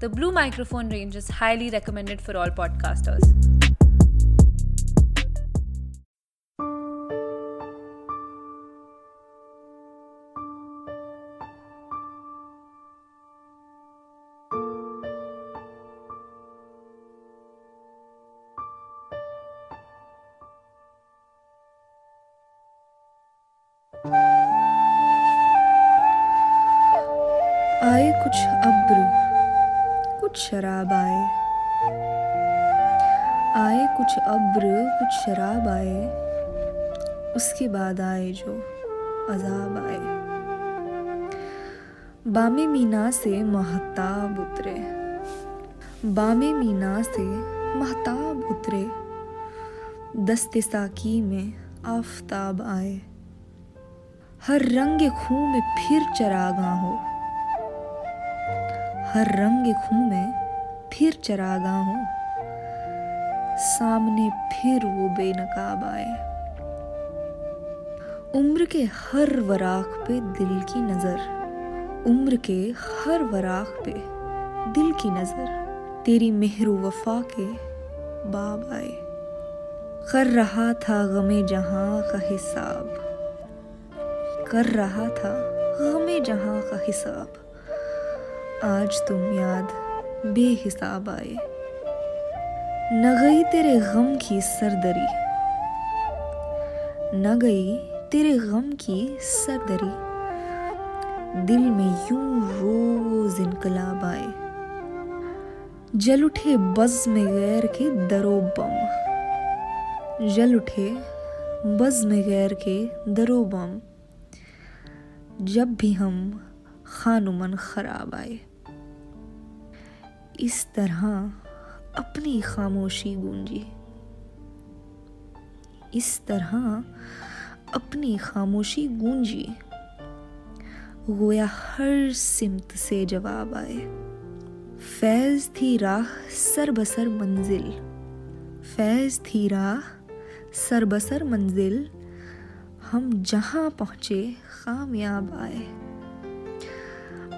The blue microphone range is highly recommended for all podcasters. Ay कुछ शराब आए। आए कुछ अब्र, कुछ शराब आए। उसके बाद आए जो अजाब आए। बामे मीना से महताब उतरे। बामे मीना से महताब उतरे। दस्ते साकी में आफताब आए। हर रंग खूं में फिर चरागा हो। हर रंग खूं में फिर चरागा हो। सामने फिर वो बेनकाब आए। उम्र के हर वराख पे दिल की नज़र। उम्र के हर वराख पे दिल की नज़र। तेरी मेहर वफा के बाब आए। कर रहा था गमे जहाँ का हिसाब। कर रहा था गमे जहाँ का हिसाब। आज तुम याद बेहिसाब आए। न गई तेरे गम की सरदरी। न गई तेरे गम की सरदरी। दिल में यूँ रोज इनकलाब आए। जल उठे बज में गैर के दरो बम। जल उठे बज में गैर के दरो बम। जब भी हम खानुमन खराब आए। इस तरह अपनी खामोशी गूंजी। इस तरह अपनी खामोशी गूंजी। गोया हर सिमत से जवाब आए। फैज थी राह सर बसर मंजिल। फैज थी राह सर बसर मंजिल। हम जहाँ पहुँचे कामयाब आए।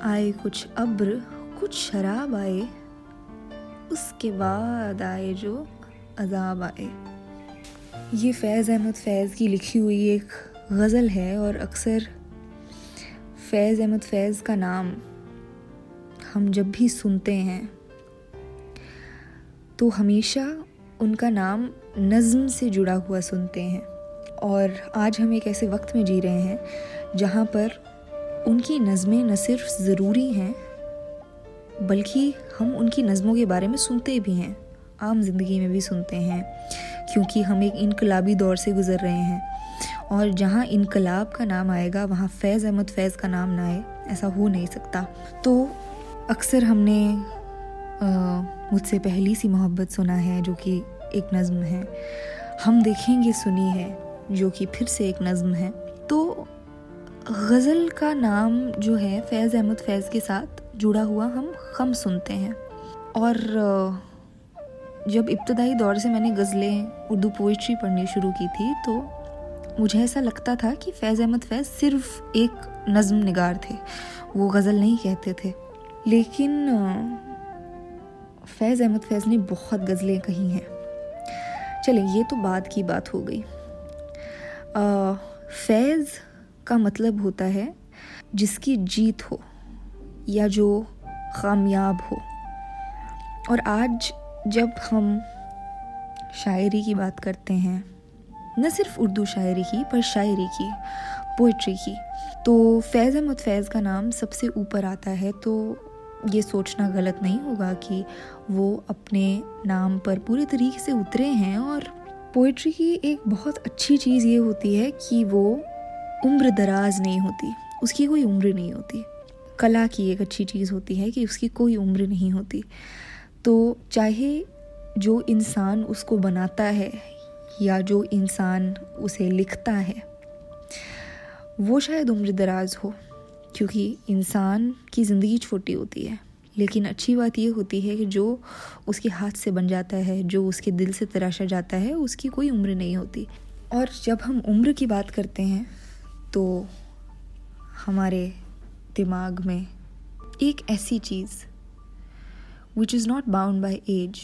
आए कुछ अब्र, कुछ शराब आए। उसके बाद आए जो अजाब आए। ये फैज़ अहमद फैज़ की लिखी हुई एक गज़ल है और अक्सर फैज़ अहमद फैज़ का नाम हम जब भी सुनते हैं तो हमेशा उनका नाम नज़म से जुड़ा हुआ सुनते हैं। और आज हम एक ऐसे वक्त में जी रहे हैं, जहाँ पर उनकी नज़में न सिर्फ़ ज़रूरी हैं बल्कि हम उनकी नज़मों के बारे में सुनते भी हैं, आम ज़िंदगी में भी सुनते हैं, क्योंकि हम एक इनकलाबी दौर से गुज़र रहे हैं। और जहाँ इनकलाब का नाम आएगा, वहाँ फैज़ अहमद फैज़ का नाम ना आए, ऐसा हो नहीं सकता। तो अक्सर हमने मुझसे पहली सी मोहब्बत सुना है, जो कि एक नज़म है। हम देखेंगे सुनी है, जो कि फिर से एक नज़म है। तो गज़ल का नाम जो है, फैज़ अहमद फैज़ के साथ जुड़ा हुआ हम खम सुनते हैं। और जब इब्तदाई दौर से मैंने गज़लें उर्दू पोइट्री पढ़नी शुरू की थी तो मुझे ऐसा लगता था कि फैज़ अहमद फैज़ सिर्फ़ एक नज़म निगार थे। वो गज़ल नहीं कहते थे। लेकिन फैज़ अहमद फैज़ ने बहुत गज़लें कही हैं। चलें, ये तो बाद की बात हो गई। फैज़ का मतलब होता है जिसकी जीत हो। या जो कामयाब हो। और आज जब हम शायरी की बात करते हैं, न सिर्फ़ उर्दू शायरी की, पर शायरी की पोइट्री की तो फैज़ अहमद फैज़ का नाम सबसे ऊपर आता है तो ये सोचना गलत नहीं होगा कि वो अपने नाम पर पूरे तरीके से उतरे हैं। और पोइट्री की एक बहुत अच्छी चीज़ ये होती है कि वो उम्र दराज नहीं होती, उसकी कोई उम्र नहीं होती। कला की एक अच्छी चीज़ होती है कि उसकी कोई उम्र नहीं होती। तो चाहे जो इंसान उसको बनाता है या जो इंसान उसे लिखता है, वो शायद उम्र दराज हो, क्योंकि इंसान की ज़िंदगी छोटी होती है। लेकिन अच्छी बात ये होती है कि जो उसके हाथ से बन जाता है, जो उसके दिल से तराशा जाता है, उसकी कोई उम्र नहीं होती। और जब हम उम्र की बात करते हैं तो हमारे दिमाग में एक ऐसी चीज़ which is not bound by age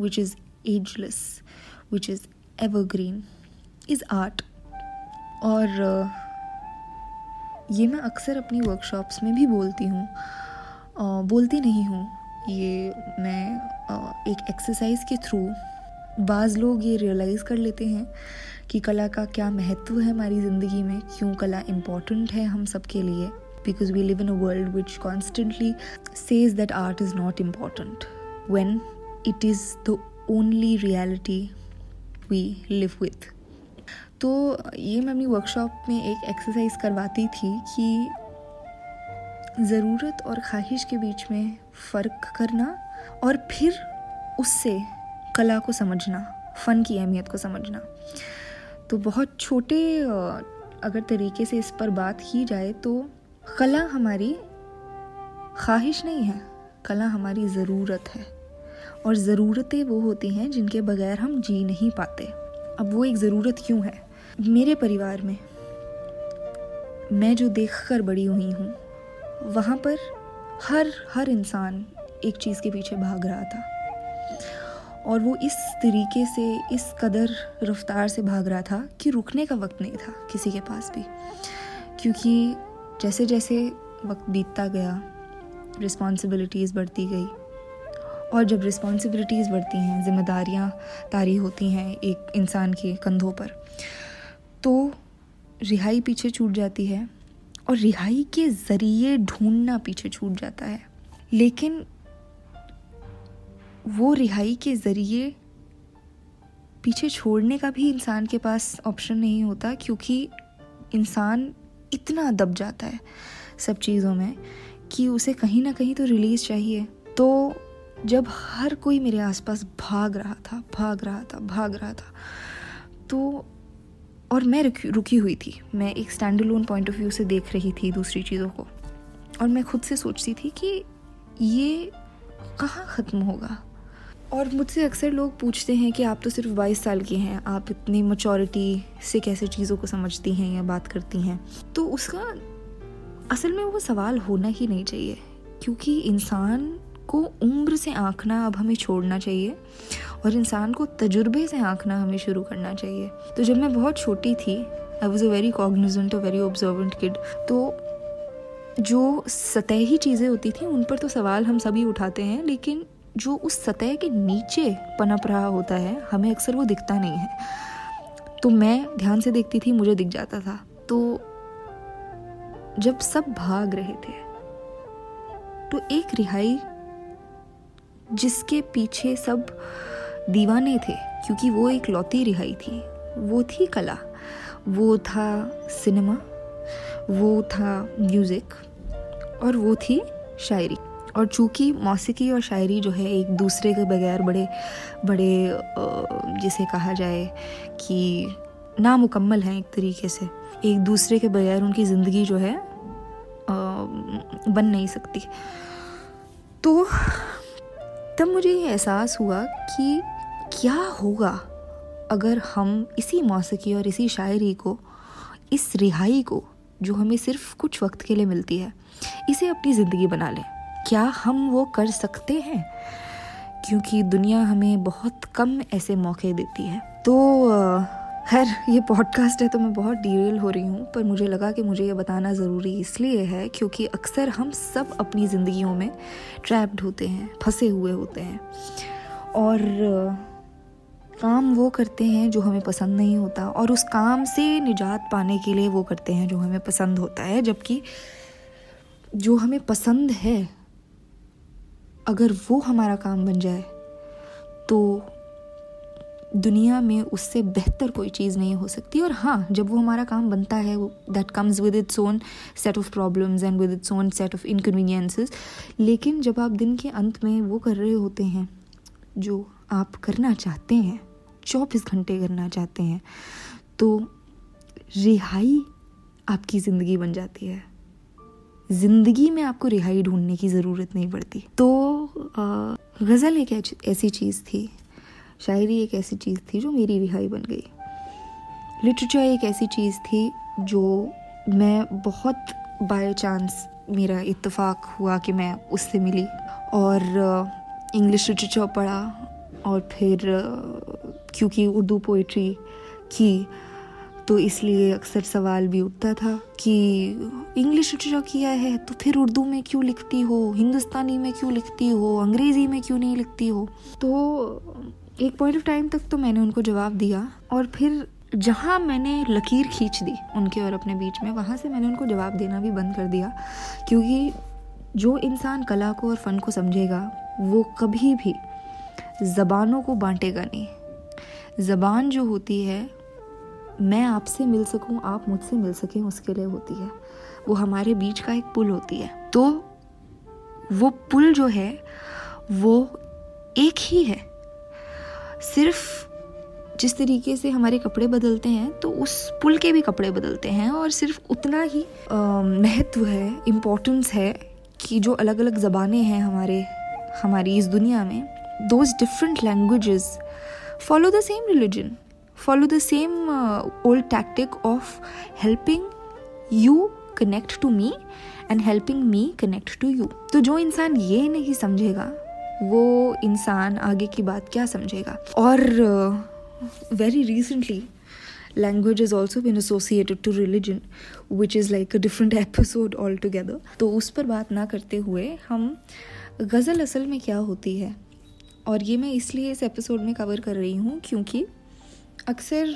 which is ageless which is evergreen is art और, ये मैं अक्सर अपनी वर्कशॉप्स में भी बोलती हूँ। बोलती नहीं हूँ। ये मैं एक एक्सरसाइज के थ्रू बाज़ लोग ये रियलाइज़ कर लेते हैं कि कला का क्या महत्व है हमारी ज़िंदगी में, क्यों कला इंपॉर्टेंट है हम सब के लिए। Because we live in a world which constantly says that art is not important when it is the only reality we live with तो ये मैं अपनी वर्कशॉप में एक एक्सरसाइज करवाती थी कि ज़रूरत और ख्वाहिश के बीच में फ़र्क करना और फिर उससे कला को समझना, फ़न की अहमियत को समझना। तो बहुत छोटे अगर तरीके से इस पर बात की जाए तो कला हमारी ख्वाहिश नहीं है, कला हमारी ज़रूरत है। और ज़रूरतें वो होती हैं जिनके बगैर हम जी नहीं पाते। अब वो एक ज़रूरत क्यों है? मेरे परिवार में मैं जो देख कर बड़ी हुई हूँ, वहाँ पर हर हर इंसान एक चीज़ के पीछे भाग रहा था। और वो इस तरीके से, इस कदर रफ्तार से भाग रहा था कि रुकने का वक्त नहीं था किसी के पास भी। क्योंकि जैसे जैसे वक्त बीतता गया रिस्पॉन्सिबिलिटीज़ बढ़ती गई और जब रिस्पॉन्सिबिलिटीज़ बढ़ती हैं, जिम्मेदारियाँ तारी होती हैं एक इंसान के कंधों पर तो रिहाई पीछे छूट जाती है और रिहाई के ज़रिए ढूंढना पीछे छूट जाता है। लेकिन वो रिहाई के ज़रिए पीछे छोड़ने का भी इंसान के पास ऑप्शन नहीं होता क्योंकि इंसान इतना दब जाता है सब चीज़ों में कि उसे कहीं ना कहीं तो रिलीज़ चाहिए। तो जब हर कोई मेरे आसपास भाग रहा था, भाग रहा था, भाग रहा था तो और मैं रुकी रुकी हुई थी। मैं एक stand alone point of view से देख रही थी दूसरी चीज़ों को। और मैं खुद से सोचती थी कि ये कहाँ ख़त्म होगा? और मुझसे अक्सर लोग पूछते हैं कि आप तो सिर्फ़ बाईस साल की हैं, आप इतनी मचोरिटी से कैसे चीज़ों को समझती हैं या बात करती हैं? तो उसका असल में वो सवाल होना ही नहीं चाहिए, क्योंकि इंसान को उम्र से आंकना अब हमें छोड़ना चाहिए और इंसान को तजुर्बे से आंकना हमें शुरू करना चाहिए। तो जब मैं बहुत छोटी थी I was a very cognizant a very observant kid तो जो सतही चीज़ें होती थी, उन पर तो सवाल हम सभी उठाते हैं, लेकिन जो उस सतह के नीचे पनप रहा होता है, हमें अक्सर वो दिखता नहीं है। तो मैं ध्यान से देखती थी, मुझे दिख जाता था। तो जब सब भाग रहे थे तो एक रिहाई जिसके पीछे सब दीवाने थे, क्योंकि वो एक लौती रिहाई थी। वो थी कला। वो था सिनेमा। वो था म्यूज़िक। और वो थी शायरी। और चूँकि मौसीकी और शायरी जो है एक दूसरे के बगैर बड़े बड़े जिसे कहा जाए कि नामुकम्मल हैं एक तरीके से, एक दूसरे के बगैर उनकी ज़िंदगी जो है बन नहीं सकती। तो तब मुझे ये एहसास हुआ कि क्या होगा अगर हम इसी मौसीकी और इसी शायरी को, इस रिहाई को, जो हमें सिर्फ़ कुछ वक्त के लिए मिलती है, इसे अपनी ज़िंदगी बना लें। क्या हम वो कर सकते हैं? क्योंकि दुनिया हमें बहुत कम ऐसे मौके देती है। तो खैर, ये पॉडकास्ट है तो मैं बहुत डिटेल हो रही हूँ, पर मुझे लगा कि मुझे ये बताना ज़रूरी इसलिए है क्योंकि अक्सर हम सब अपनी ज़िंदगियों में ट्रैप्ड होते हैं, फंसे हुए होते हैं। और काम वो करते हैं जो हमें पसंद नहीं होता और उस काम से निजात पाने के लिए वो करते हैं जो हमें पसंद होता है, जबकि जो हमें पसंद है अगर वो हमारा काम बन जाए तो दुनिया में उससे बेहतर कोई चीज़ नहीं हो सकती। और हाँ जब वो हमारा काम बनता है that comes with its own set of problems and with its own set of inconveniences लेकिन जब आप दिन के अंत में वो कर रहे होते हैं, जो आप करना चाहते हैं, चौबीस घंटे करना चाहते हैं तो रिहाई आपकी ज़िंदगी बन जाती है। ज़िंदगी में आपको रिहाई ढूँढने की ज़रूरत नहीं पड़ती। तो गज़ल एक ऐसी चीज़ थी, शायरी एक ऐसी चीज़ थी जो मेरी रिहाई बन गई। लिटरेचर एक ऐसी चीज़ थी जो मैं बहुत बाय चांस मेरा इत्तेफाक हुआ कि मैं उससे मिली और इंग्लिश लिटरेचर पढ़ा और फिर क्योंकि उर्दू पोइट्री की तो इसलिए अक्सर सवाल भी उठता था कि इंग्लिश लिटरेचर किया है तो फिर उर्दू में क्यों लिखती हो? हिंदुस्तानी में क्यों लिखती हो? अंग्रेज़ी में क्यों नहीं लिखती हो? तो एक पॉइंट ऑफ़ टाइम तक तो मैंने उनको जवाब दिया और फिर जहाँ मैंने लकीर खींच दी उनके और अपने बीच में, वहाँ से मैंने उनको जवाब देना भी बंद कर दिया। क्योंकि जो इंसान कला को और फ़न को समझेगा, वो कभी भी ज़बानों को बांटेगा नहीं। ज़बान जो होती है, मैं आपसे मिल सकूँ, आप मुझसे मिल सकें, उसके लिए होती है। वो हमारे बीच का एक पुल होती है। तो वो पुल जो है, वो एक ही है। सिर्फ़ जिस तरीके से हमारे कपड़े बदलते हैं तो उस पुल के भी कपड़े बदलते हैं और सिर्फ़ उतना ही महत्व है इम्पोर्टेंस है कि जो अलग अलग ज़बानें हैं हमारे, हमारी इस दुनिया में those different languages follow the same religion follow the same old tactic of helping you connect to me and helping me connect to you तो जो इंसान ये नहीं समझेगा, वो इंसान आगे की बात क्या समझेगा? और very recently language is also been associated to religion which is like a different episode all together तो उस पर बात ना करते हुए हम गज़ल असल में क्या होती है? और ये मैं इसलिए इस एपिसोड में कवर कर रही हूँ क्योंकि अक्सर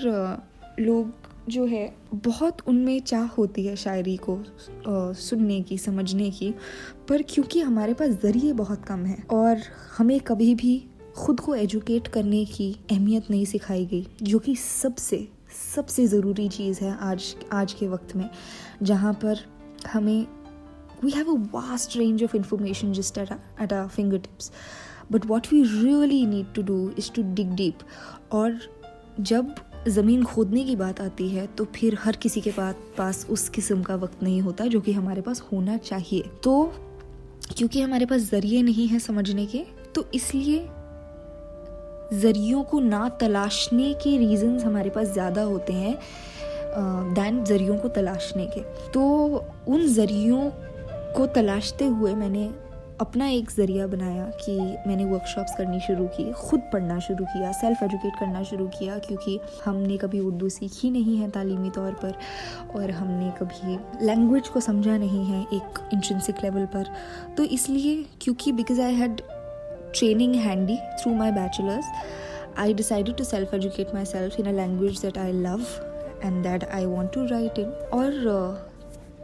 लोग जो है, बहुत उनमें चाह होती है शायरी को सुनने की, समझने की, पर क्योंकि हमारे पास ज़रिए बहुत कम है और हमें कभी भी खुद को एजुकेट करने की अहमियत नहीं सिखाई गई, जो कि सबसे सबसे ज़रूरी चीज़ है आज आज के वक्त में, जहाँ पर हमें we have a vast range of information just at our fingertips but what we really need to do is to dig deep और जब ज़मीन खोदने की बात आती है तो फिर हर किसी के पास पास उस किस्म का वक्त नहीं होता जो कि हमारे पास होना चाहिए। तो क्योंकि हमारे पास ज़रिए नहीं है समझने के तो इसलिए ज़रियों को ना तलाशने के रीज़न्स हमारे पास ज़्यादा होते हैं दैन ज़रियों को तलाशने के। तो उन ज़रियों को तलाशते हुए मैंने अपना एक ज़रिया बनाया कि मैंने वर्कशॉप्स करनी शुरू की, खुद पढ़ना शुरू किया सेल्फ एजुकेट करना शुरू किया क्योंकि हमने कभी उर्दू सीखी नहीं है तालीमी तौर पर और हमने कभी लैंग्वेज को समझा नहीं है एक इंट्रेंसिक लेवल पर। तो इसलिए क्योंकि because I had training handy through my bachelor's I I to self educate myself in a language that I love and that I want to write in और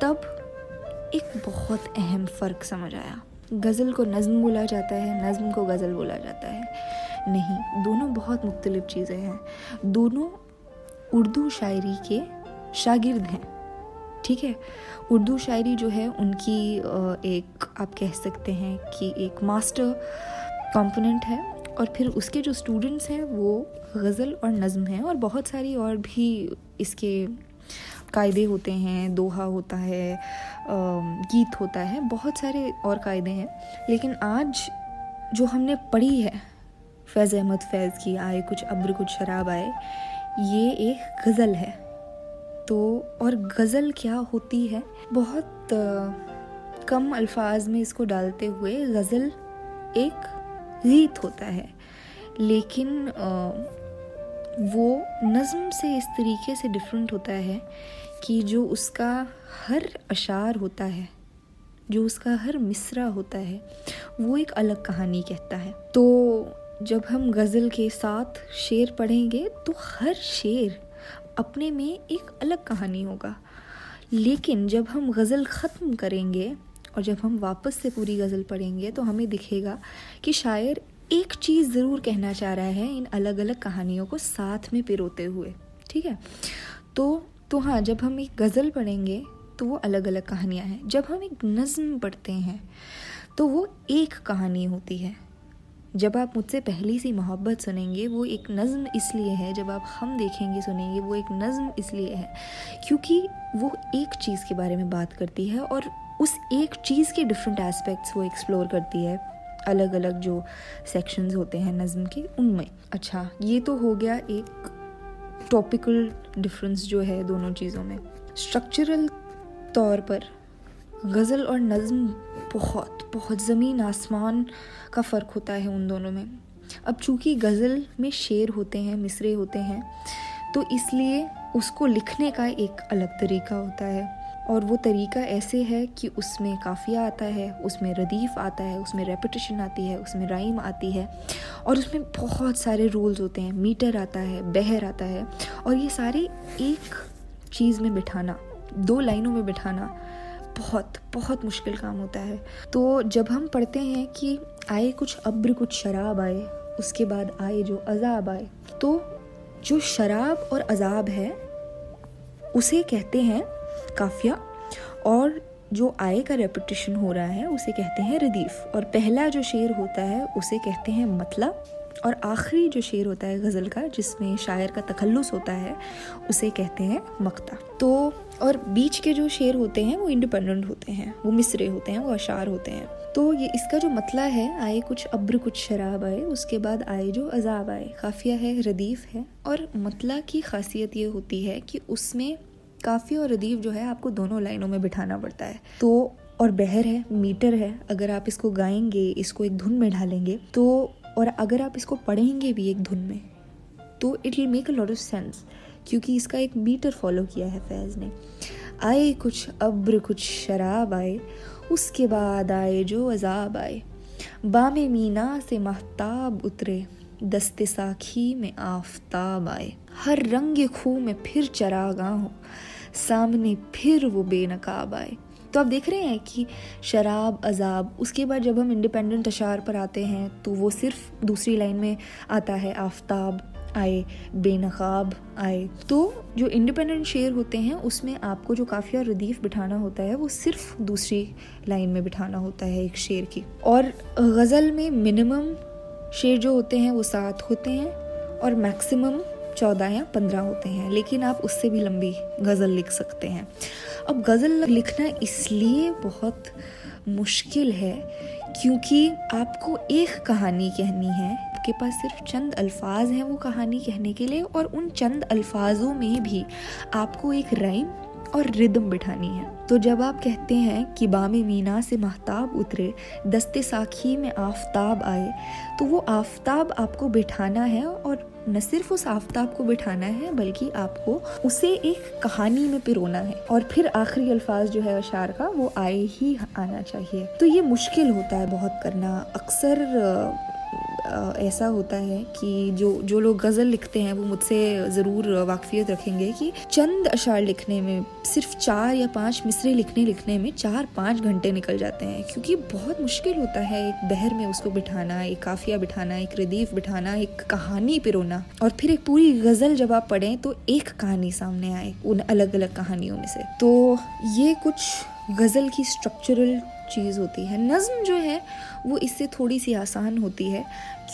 तब एक बहुत अहम फ़र्क समझ आया। गज़ल को नज़म बोला जाता है, नज़म को गज़ल बोला जाता है। नहीं, दोनों बहुत मुख्तलिफ़ चीज़ें हैं। दोनों उर्दू शायरी के शागिर्द हैं, ठीक है? उर्दू शायरी जो है, उनकी एक, आप कह सकते हैं कि एक मास्टर कंपोनेंट है और फिर उसके जो स्टूडेंट्स हैं, वो गज़ल और नज़म हैं और बहुत सारी और भी इसके कायदे होते हैं, दोहा होता है गीत होता है, बहुत सारे और कायदे हैं। लेकिन आज जो हमने पढ़ी है, फैज़ अहमद फैज़ की, आए कुछ अब्र, कुछ शराब आए, ये एक गज़ल है। तो और गज़ल क्या होती है? बहुत कम अल्फाज में इसको डालते हुए गज़ल एक गीत होता है। लेकिन वो नज़म से इस तरीके से डिफरेंट होता है कि जो उसका हर अशार होता है, जो उसका हर मिसरा होता है, वो एक अलग कहानी कहता है। तो जब हम गज़ल के साथ शेर पढ़ेंगे तो हर शेर अपने में एक अलग कहानी होगा। लेकिन जब हम गज़ल ख़त्म करेंगे और जब हम वापस से पूरी गज़ल पढ़ेंगे तो हमें दिखेगा कि शायर एक चीज़ ज़रूर कहना चाह रहा है इन अलग अलग कहानियों को साथ में पिरोते हुए, ठीक है? तो तो हाँ जब हम एक गज़ल पढ़ेंगे तो वो अलग अलग कहानियाँ हैं। जब हम एक नज़म पढ़ते हैं तो वो एक कहानी होती है। जब आप मुझसे पहली सी मोहब्बत सुनेंगे, वो एक नज़म इसलिए है, जब आप हम देखेंगे, सुनेंगे, वो एक नज़म इसलिए है, क्योंकि वो एक चीज़ के बारे में बात करती है और उस एक चीज़ के डिफरेंट एस्पेक्ट्स वो एक्सप्लोर करती है। अलग अलग जो सेक्शंस होते हैं नज़म के, उनमें। अच्छा ये तो हो गया एक टॉपिकल डिफरेंस जो है दोनों चीज़ों में। स्ट्रक्चरल तौर पर गज़ल और नज़म बहुत बहुत ज़मीन आसमान का फ़र्क होता है उन दोनों में। अब चूँकि गज़ल में शेर होते हैं, मिसरे होते हैं तो इसलिए उसको लिखने का एक अलग तरीका होता है। और वो तरीका ऐसे है कि उसमें काफ़िया आता है, उसमें रदीफ़ आता है, उसमें रेपिटेशन आती है, उसमें राइम आती है और उसमें बहुत सारे रूल्स होते हैं। मीटर आता है, बहर आता है और ये सारे एक चीज़ में बिठाना, दो लाइनों में बिठाना बहुत बहुत मुश्किल काम होता है। तो जब हम पढ़ते हैं कि आए कुछ अब्र, कुछ शराब आए, उसके बाद आए जो अजाब आए तो जो शराब और अजाब है, उसे कहते हैं काफिया। और जो आय का रेपिटेशन हो रहा है, उसे कहते हैं रदीफ। और पहला जो शेर होता है, उसे कहते हैं मतला। और आखिरी जो शेर होता है गज़ल का, जिसमें शायर का तखल्लुस होता है, उसे कहते हैं मक्ता। तो और बीच के जो शेर होते हैं, वो इंडिपेंडेंट होते हैं, वो मिसरे होते हैं, वो अशार होते हैं। तो ये, इसका जो मतला है, आए कुछ अब्र, कुछ शराब आए, उसके बाद आए जो अजाब आए। काफिया है, रदीफ है। और मतला की खासियत ये होती है कि उसमें काफ़ी और रदीफ जो है आपको दोनों लाइनों में बिठाना पड़ता है। तो और बहर है, मीटर है, अगर आप इसको गाएँगे, इसको एक धुन में ढालेंगे तो और अगर आप इसको पढ़ेंगे भी एक धुन में तो it will make a lot of sense क्योंकि इसका एक मीटर फॉलो किया है फैज़ ने। आए कुछ अब्र, कुछ शराब आए, उसके बाद आए जो अजाब आए। बाम मीना से महताब उतरे। दस्ते साखी में आफताब आए। हर रंग खू में फिर चरागा हो सामने फिर वो बेनकाब आए। तो आप देख रहे हैं कि शराब, अजाब, उसके बाद जब हम इंडिपेंडेंट अशार पर आते हैं तो वो सिर्फ़ दूसरी लाइन में आता है, आफ्ताब आए, बेनकाब आए। तो जो इंडिपेंडेंट शेर होते हैं, उसमें आपको जो काफ़िया रदीफ बिठाना होता है, वो सिर्फ़ दूसरी लाइन में बिठाना होता है एक शेर की। और गज़ल में मिनिमम शेर जो होते हैं, वो सात होते हैं और मैक्सिमम चौदह या पंद्रह होते हैं। लेकिन आप उससे भी लंबी गज़ल लिख सकते हैं। अब गज़ल लिखना इसलिए बहुत मुश्किल है क्योंकि आपको एक कहानी कहनी है। आपके पास सिर्फ़ चंद अल्फाज हैं वो कहानी कहने के लिए और उन चंद अल्फाजों में भी आपको एक राइम और रिदम बिठानी है। तो जब आप कहते हैं कि बाम मीना से महताब उतरे, दस्ते साखी में आफताब आए तो वो आफताब आपको बिठाना है और न सिर्फ़ उस आफ्ताब को बिठाना है, बल्कि आपको उसे एक कहानी में पिरोना है। और फिर आखिरी अल्फाज जो है अशार का, वो आए ही आना चाहिए। तो ये मुश्किल होता है बहुत करना। अक्सर ऐसा होता है कि जो जो लोग गज़ल लिखते हैं, वो मुझसे ज़रूर वाकफियत रखेंगे कि चंद अशार लिखने में, सिर्फ़ चार या पाँच मिसरे लिखने लिखने में चार पाँच घंटे निकल जाते हैं। क्योंकि बहुत मुश्किल होता है एक बहर में उसको बिठाना, एक काफिया बिठाना, एक रदीफ बिठाना, एक कहानी पिरोना और फिर एक पूरी गज़ल जब आप पढ़ें तो एक कहानी सामने आए, उन अलग अलग कहानियों में से। तो ये कुछ गज़ल की स्ट्रक्चरल चीज़ होती है। नज़म जो है वो इससे थोड़ी सी आसान होती है,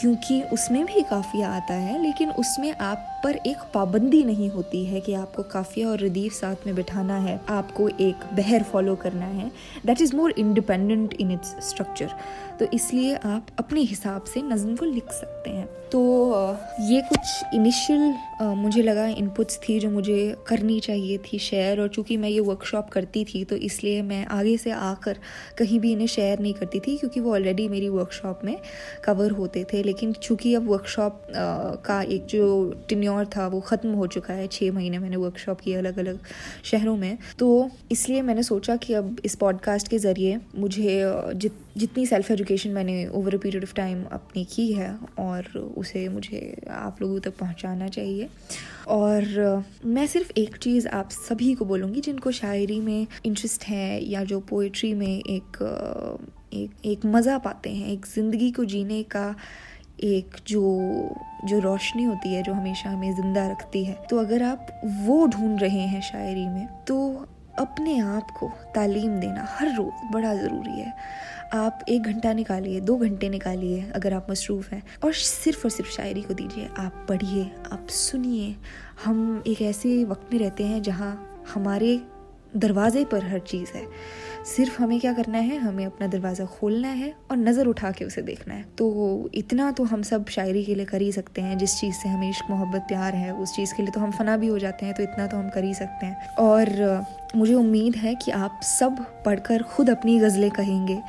क्योंकि उसमें भी काफ़िया आता है, लेकिन उसमें आप पर एक पाबंदी नहीं होती है कि आपको काफ़िया और रदीफ साथ में बिठाना है, आपको एक बहर फॉलो करना है। That is more independent in its structure तो इसलिए आप अपने हिसाब से नज़म को लिख सकते हैं। तो ये कुछ इनिशियल मुझे लगा इनपुट्स थी जो मुझे करनी चाहिए थी शेयर और चूँकि मैं ये वर्कशॉप करती थी तो इसलिए मैं आगे से आकर कहीं भी इन्हें शेयर नहीं करती थी, क्योंकि वो ऑलरेडी मेरी वर्कशॉप में कवर होते थे, लेकिन चूँकि अब वर्कशॉप का एक जो टिन्योर था, वो ख़त्म हो चुका है छः महीने मैंने वर्कशॉप की अलग अलग शहरों में तो इसलिए मैंने सोचा कि अब इस पॉडकास्ट के ज़रिए मुझे जित, जितनी सेल्फ एजुकेशन मैंने over a period of time अपनी की है, और उसे मुझे आप लोगों तक पहुंचाना चाहिए। और मैं सिर्फ़ एक चीज़ आप सभी को बोलूँगी, जिनको शायरी में इंटरेस्ट है, या जो पोइट्री में एक एक एक मज़ा पाते हैं, एक ज़िंदगी को जीने का एक जो जो रोशनी होती है, जो हमेशा हमें ज़िंदा रखती है। तो अगर आप वो ढूंढ रहे हैं शायरी में तो अपने आप को तालीम देना हर रोज़ बड़ा ज़रूरी है। आप एक घंटा निकालिए, दो घंटे निकालिए अगर आप मसरूफ़ हैं, और सिर्फ़ और सिर्फ़ शायरी को दीजिए। आप पढ़िए, आप सुनिए। हम एक ऐसे वक्त में रहते हैं जहाँ हमारे दरवाजे पर हर चीज़ है। सिर्फ़ हमें क्या करना है? हमें अपना दरवाज़ा खोलना है और नज़र उठा के उसे देखना है। तो इतना तो हम सब शायरी के लिए कर ही सकते हैं। जिस चीज़ से हमें इश्क, मोहब्बत, प्यार है, उस चीज़ के लिए तो हम फना भी हो जाते हैं तो इतना तो हम कर ही सकते हैं। और मुझे उम्मीद है कि आप सब पढ़कर खुद अपनी गज़लें कहेंगे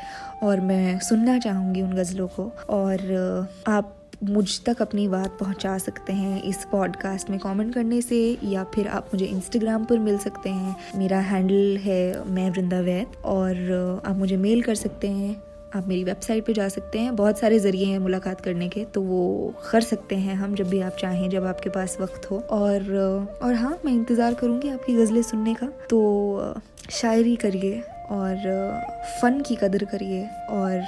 और मैं सुनना चाहूँगी उन गज़लों को। और आप मुझ तक अपनी बात पहुँचा सकते हैं इस पॉडकास्ट में कमेंट करने से, या फिर आप मुझे इंस्टाग्राम पर मिल सकते हैं। मेरा हैंडल है मैं वृंदा वैद और आप मुझे मेल कर सकते हैं। आप मेरी वेबसाइट पे जा सकते हैं। बहुत सारे ज़रिए हैं मुलाकात करने के तो वो कर सकते हैं हम जब भी आप चाहें, जब आपके पास वक्त हो। और और हाँ मैं इंतज़ार करूँगी आपकी गज़लें सुनने का। तो शायरी करिए और फ़न की कदर करिए। और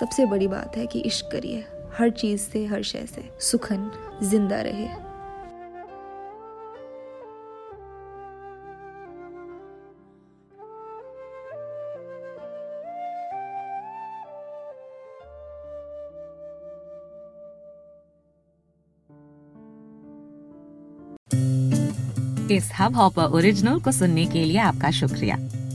सबसे बड़ी बात है कि इश्क करिए। हर चीज़ से, हर शय से सुखन, ज़िंदा रहे। इस हब हॉपर ओरिजिनल को सुनने के लिए आपका शुक्रिया।